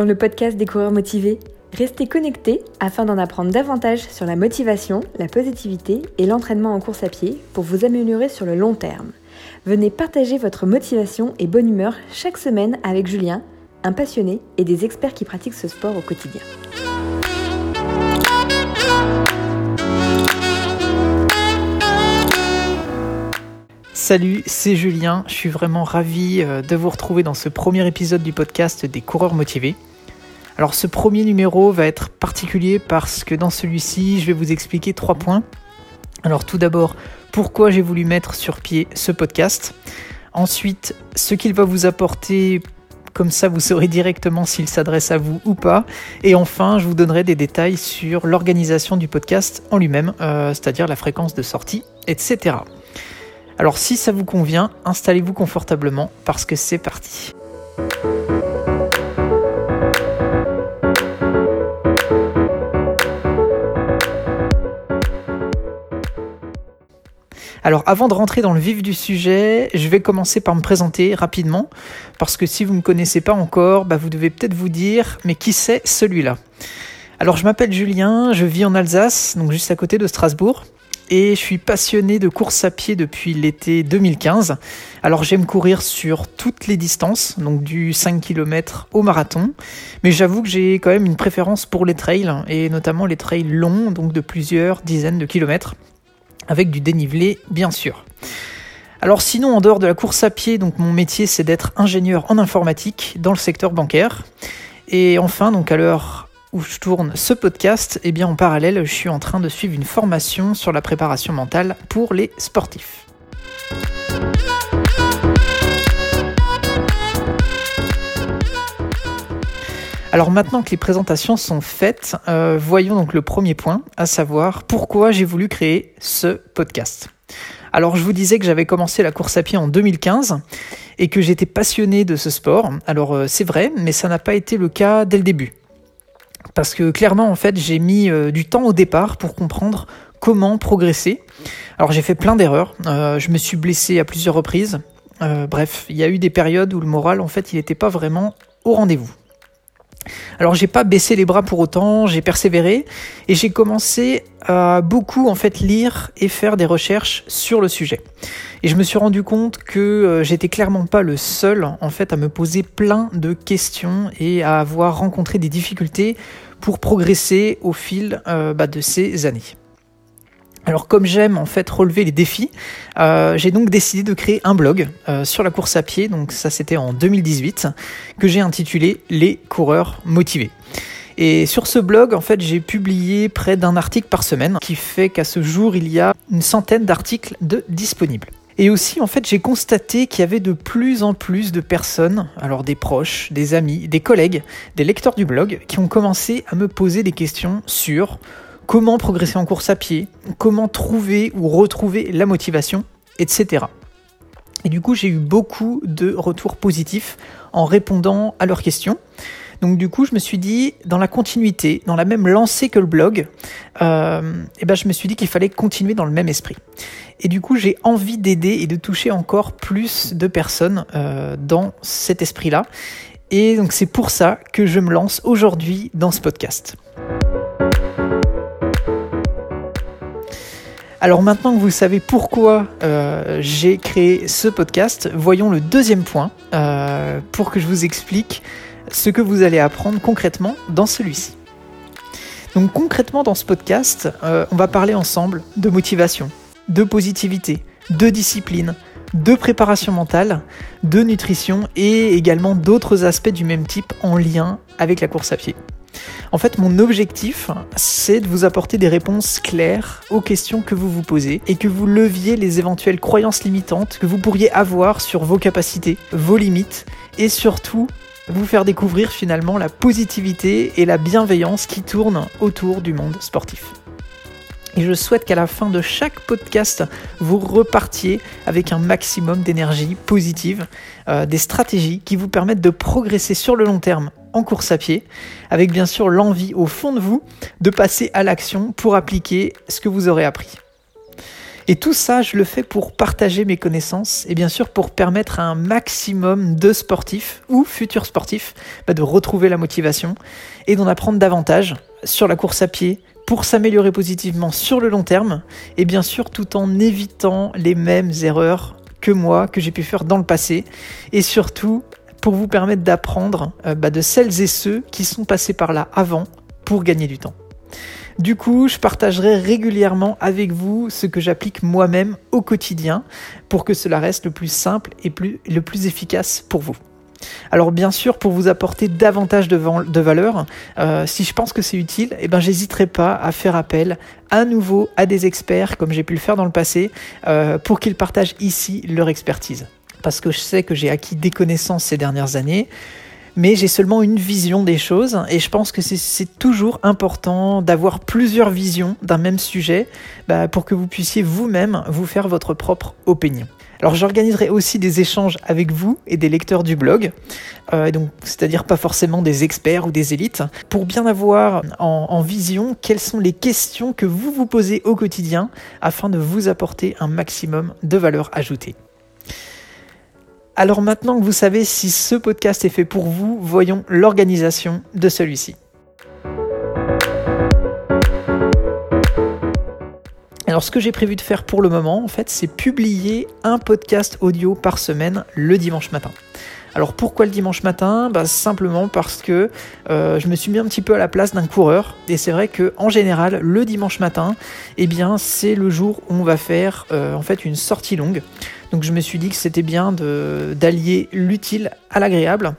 dans le podcast des coureurs motivés. Restez connectés afin d'en apprendre davantage sur la motivation, la positivité et l'entraînement en course à pied pour vous améliorer sur le long terme. Venez partager votre motivation et bonne humeur chaque semaine avec Julien, un passionné et des experts qui pratiquent ce sport au quotidien. Salut, c'est Julien. Je suis vraiment ravi euh, de vous retrouver dans ce premier épisode du podcast des coureurs motivés. Alors ce premier numéro va être particulier parce que dans celui-ci, je vais vous expliquer trois points. Alors tout d'abord, pourquoi j'ai voulu mettre sur pied ce podcast. Ensuite, ce qu'il va vous apporter, comme ça vous saurez directement s'il s'adresse à vous ou pas. Et enfin, je vous donnerai des détails sur l'organisation du podcast en lui-même, euh, c'est-à-dire la fréquence de sortie, etc. Alors si ça vous convient, installez-vous confortablement parce que c'est parti. Alors avant de rentrer dans le vif du sujet, je vais commencer par me présenter rapidement, parce que si vous ne me connaissez pas encore, bah, vous devez peut-être vous dire, mais qui c'est celui-là? Alors je m'appelle Julien, je vis en Alsace, donc juste à côté de Strasbourg et je suis passionné de course à pied depuis l'été 2015. Alors j'aime courir sur toutes les distances, donc du 5 km au marathon, mais j'avoue que j'ai quand même une préférence pour les trails, et notamment les trails longs, donc de plusieurs dizaines de kilomètres, avec du dénivelé bien sûr. Alors sinon, en dehors de la course à pied, donc mon métier c'est d'être ingénieur en informatique dans le secteur bancaire. Et enfin, donc à l'heure où je tourne ce podcast, eh bien en parallèle, je suis en train de suivre une formation sur la préparation mentale pour les sportifs. Alors maintenant que les présentations sont faites, euh, voyons donc le premier point, à savoir pourquoi j'ai voulu créer ce podcast. Alors je vous disais que j'avais commencé la course à pied en 2015 et que j'étais passionné de ce sport. Alors euh, c'est vrai, mais ça n'a pas été le cas dès le début. Parce que clairement, en fait, j'ai mis euh, du temps au départ pour comprendre comment progresser. Alors j'ai fait plein d'erreurs, je me suis blessé à plusieurs reprises. Bref, il y a eu des périodes où le moral, en fait, il n'était pas vraiment au rendez-vous. Alors j'ai pas baissé les bras pour autant, j'ai persévéré et j'ai commencé à beaucoup en fait lire et faire des recherches sur le sujet. Et je me suis rendu compte que euh, j'étais clairement pas le seul en fait à me poser plein de questions et à avoir rencontré des difficultés pour progresser au fil euh, bah, de ces années. Alors comme j'aime en fait relever les défis, euh, j'ai donc décidé de créer un blog euh, sur la course à pied, donc ça c'était en 2018, que j'ai intitulé Les coureurs motivés. Et sur ce blog, en fait, j'ai publié près d'un article par semaine, qui fait qu'à ce jour, il y a une centaine d'articles de disponibles. Et aussi, en fait, j'ai constaté qu'il y avait de plus en plus de personnes, alors des proches, des amis, des collègues, des lecteurs du blog, qui ont commencé à me poser des questions sur comment progresser en course à pied, comment trouver ou retrouver la motivation, etc. Et du coup, j'ai eu beaucoup de retours positifs en répondant à leurs questions. Donc du coup, je me suis dit, dans la continuité, dans la même lancée que le blog, euh, eh ben, je me suis dit qu'il fallait continuer dans le même esprit. Et du coup, j'ai envie d'aider et de toucher encore plus de personnes euh, dans cet esprit-là. Et donc c'est pour ça que je me lance aujourd'hui dans ce podcast. Alors maintenant que vous savez pourquoi euh, j'ai créé ce podcast, voyons le deuxième point euh, pour que je vous explique ce que vous allez apprendre concrètement dans celui-ci. Donc concrètement dans ce podcast, euh, on va parler ensemble de motivation, de positivité, de discipline, de préparation mentale, de nutrition et également d'autres aspects du même type en lien avec la course à pied. En fait, mon objectif, c'est de vous apporter des réponses claires aux questions que vous vous posez et que vous leviez les éventuelles croyances limitantes que vous pourriez avoir sur vos capacités, vos limites et surtout vous faire découvrir finalement la positivité et la bienveillance qui tournent autour du monde sportif. Et je souhaite qu'à la fin de chaque podcast, vous repartiez avec un maximum d'énergie positive, euh, des stratégies qui vous permettent de progresser sur le long terme en course à pied, avec bien sûr l'envie au fond de vous de passer à l'action pour appliquer ce que vous aurez appris. Et tout ça, je le fais pour partager mes connaissances et bien sûr pour permettre à un maximum de sportifs ou futurs sportifs bah, de retrouver la motivation et d'en apprendre davantage sur la course à pied pour s'améliorer positivement sur le long terme et bien sûr tout en évitant les mêmes erreurs que moi, que j'ai pu faire dans le passé et surtout pour vous permettre d'apprendre euh, bah, de celles et ceux qui sont passés par là avant pour gagner du temps. Du coup, je partagerai régulièrement avec vous ce que j'applique moi-même au quotidien pour que cela reste le plus simple et le plus efficace pour vous. Alors bien sûr, pour vous apporter davantage de, valeur, euh, si je pense que c'est utile, eh ben j'hésiterai pas à faire appel à nouveau à des experts, comme j'ai pu le faire dans le passé, euh, pour qu'ils partagent ici leur expertise. Parce que je sais que j'ai acquis des connaissances ces dernières années mais j'ai seulement une vision des choses et je pense que c'est toujours important d'avoir plusieurs visions d'un même sujet bah, pour que vous puissiez vous-même vous faire votre propre opinion. Alors j'organiserai aussi des échanges avec vous et des lecteurs du blog, euh, donc c'est-à-dire pas forcément des experts ou des élites, pour bien avoir en, en, vision quelles sont les questions que vous vous posez au quotidien afin de vous apporter un maximum de valeur ajoutée. Alors maintenant que vous savez si ce podcast est fait pour vous, voyons l'organisation de celui-ci. Alors ce que j'ai prévu de faire pour le moment, en fait, c'est publier un podcast audio par semaine le dimanche matin. Alors pourquoi le dimanche matin? Bah, Simplement parce que euh, je me suis mis un petit peu à la place d'un coureur et c'est vrai que en général le dimanche matin, eh bien c'est le jour où on va faire euh, en fait une sortie longue. Donc je me suis dit que c'était bien d'allier l'utile à l'agréable.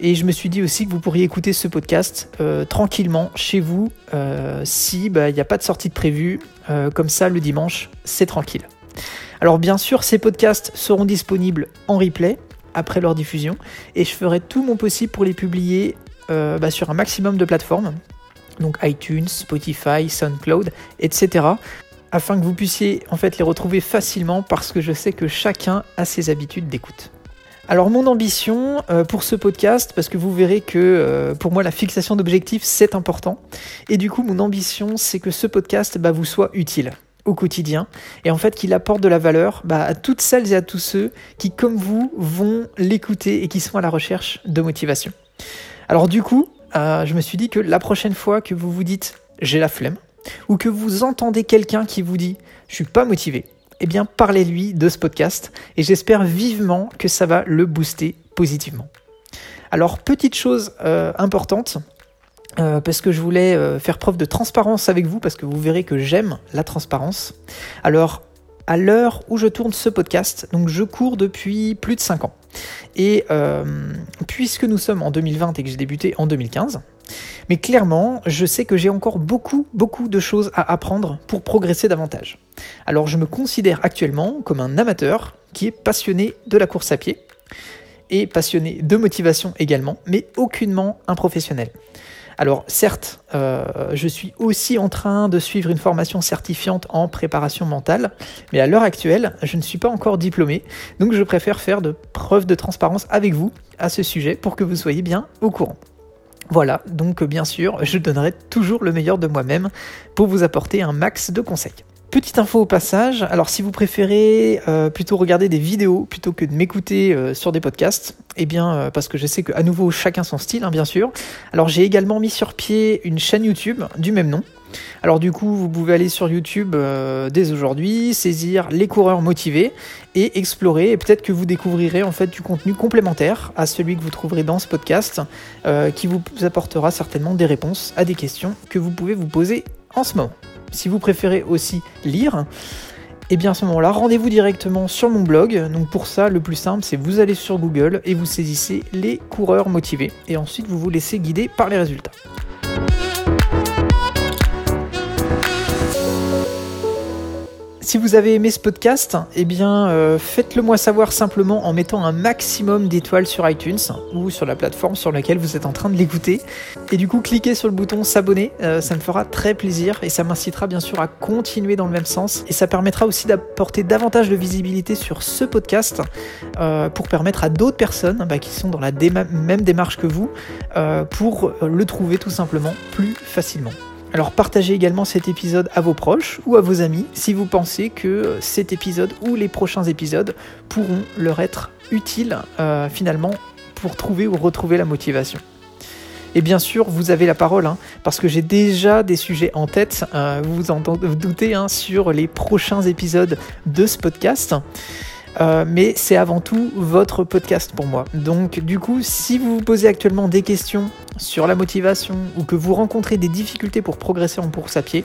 Et je me suis dit aussi que vous pourriez écouter ce podcast euh, tranquillement chez vous si bah, il n'y a pas de sortie de prévue. comme ça le dimanche, c'est tranquille. Alors bien sûr, ces podcasts seront disponibles en replay après leur diffusion. Et je ferai tout mon possible pour les publier euh, bah, sur un maximum de plateformes, donc iTunes, Spotify, SoundCloud, etc. Afin que vous puissiez en fait les retrouver facilement parce que je sais que chacun a ses habitudes d'écoute. Alors mon ambition euh, pour ce podcast, parce que vous verrez que euh, pour moi la fixation d'objectifs c'est important, et du coup mon ambition c'est que ce podcast bah, vous soit utile au quotidien et en fait qu'il apporte de la valeur bah, à toutes celles et à tous ceux qui, comme vous, vont l'écouter et qui sont à la recherche de motivation. Alors du coup, euh, je me suis dit que la prochaine fois que vous vous dites j'ai la flemme ou que vous entendez quelqu'un qui vous dit je suis pas motivé, eh bien parlez-lui de ce podcast et j'espère vivement que ça va le booster positivement. Alors petite chose euh, importante, euh, parce que je voulais euh, faire preuve de transparence avec vous, parce que vous verrez que j'aime la transparence. Alors, à l'heure où je tourne ce podcast, donc je cours depuis plus de 5 ans. Et euh, puisque nous sommes en 2020 et que j'ai débuté en 2015, mais clairement, je sais que j'ai encore beaucoup, beaucoup de choses à apprendre pour progresser davantage. Alors je me considère actuellement comme un amateur qui est passionné de la course à pied et passionné de motivation également, mais aucunement un professionnel. Alors certes, euh, je suis aussi en train de suivre une formation certifiante en préparation mentale, mais à l'heure actuelle, je ne suis pas encore diplômé, donc je préfère faire de preuves de transparence avec vous à ce sujet pour que vous soyez bien au courant. Voilà, donc bien sûr, je donnerai toujours le meilleur de moi-même pour vous apporter un max de conseils. Petite info au passage, alors si vous préférez euh, plutôt regarder des vidéos plutôt que de m'écouter euh, sur des podcasts, eh bien euh, parce que je sais qu'à nouveau chacun son style hein, bien sûr, alors j'ai également mis sur pied une chaîne YouTube du même nom. Alors du coup vous pouvez aller sur YouTube dès aujourd'hui, saisir les coureurs motivés et explorer. Et peut-être que vous découvrirez en fait du contenu complémentaire à celui que vous trouverez dans ce podcast qui vous apportera certainement des réponses à des questions que vous pouvez vous poser en ce moment. Si vous préférez aussi lire, et eh bien à ce moment-là, rendez-vous directement sur mon blog. Donc pour ça, le plus simple, c'est vous allez sur Google et vous saisissez les coureurs motivés. Et ensuite, vous vous laissez guider par les résultats. Si vous avez aimé ce podcast, eh bien, euh, faites-le moi savoir simplement en mettant un maximum d'étoiles sur iTunes ou sur la plateforme sur laquelle vous êtes en train de l'écouter. Et du coup, cliquez sur le bouton s'abonner, euh, ça me fera très plaisir et ça m'incitera bien sûr à continuer dans le même sens. Et ça permettra aussi d'apporter davantage de visibilité sur ce podcast euh, pour permettre à d'autres personnes bah, qui sont dans la même démarche que vous pour le trouver tout simplement plus facilement. Alors partagez également cet épisode à vos proches ou à vos amis si vous pensez que cet épisode ou les prochains épisodes pourront leur être utiles euh, finalement pour trouver ou retrouver la motivation. Et bien sûr, vous avez la parole, hein, parce que j'ai déjà des sujets en tête, euh, vous vous doutez, hein, sur les prochains épisodes de ce podcast. Euh, mais c'est avant tout votre podcast pour moi. Donc du coup, si vous vous posez actuellement des questions sur la motivation ou que vous rencontrez des difficultés pour progresser en course à pied,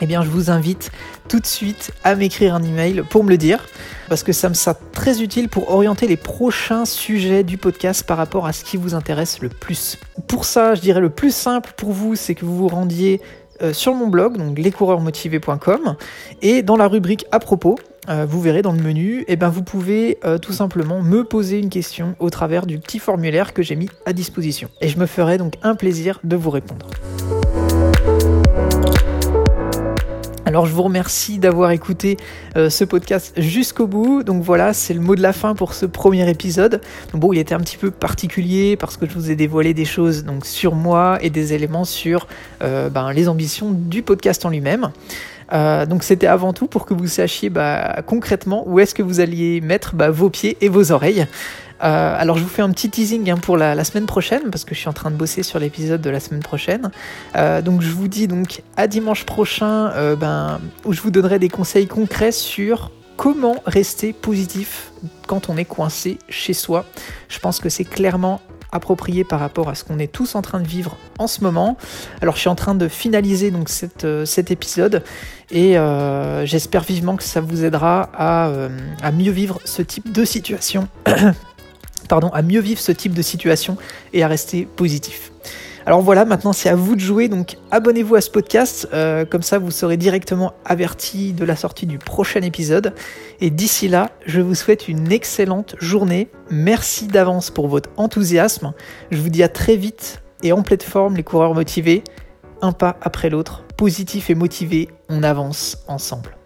eh bien je vous invite tout de suite à m'écrire un email pour me le dire, parce que ça me sera très utile pour orienter les prochains sujets du podcast par rapport à ce qui vous intéresse le plus. Pour ça, je dirais le plus simple pour vous, c'est que vous vous rendiez euh, sur mon blog, donc lescoureurmotivés.com, et dans la rubrique à propos, euh, vous verrez dans le menu, et eh ben vous pouvez euh, tout simplement me poser une question au travers du petit formulaire que j'ai mis à disposition. Et je me ferai donc un plaisir de vous répondre. Alors je vous remercie d'avoir écouté euh, ce podcast jusqu'au bout. Donc voilà, c'est le mot de la fin pour ce premier épisode. Bon, il était un petit peu particulier parce que je vous ai dévoilé des choses sur moi et des éléments sur ben, les ambitions du podcast en lui-même. Euh, donc c'était avant tout pour que vous sachiez bah, concrètement où est-ce que vous alliez mettre bah, vos pieds et vos oreilles. Euh, alors je vous fais un petit teasing hein, pour la, semaine prochaine parce que je suis en train de bosser sur l'épisode de la semaine prochaine. Euh, donc je vous dis donc à dimanche prochain ben, où je vous donnerai des conseils concrets sur comment rester positif quand on est coincé chez soi. Je pense que c'est clairement approprié par rapport à ce qu'on est tous en train de vivre en ce moment. Alors je suis en train de finaliser donc cet épisode et j'espère vivement que ça vous aidera à, à mieux vivre ce type de situation pardon, à mieux vivre ce type de situation et à rester positif. Alors voilà, maintenant c'est à vous de jouer, donc abonnez-vous à ce podcast, euh, comme ça vous serez directement averti de la sortie du prochain épisode. Et d'ici là, je vous souhaite une excellente journée. Merci d'avance pour votre enthousiasme. Je vous dis à très vite et en pleine forme les coureurs motivés, un pas après l'autre, positif et motivé, on avance ensemble.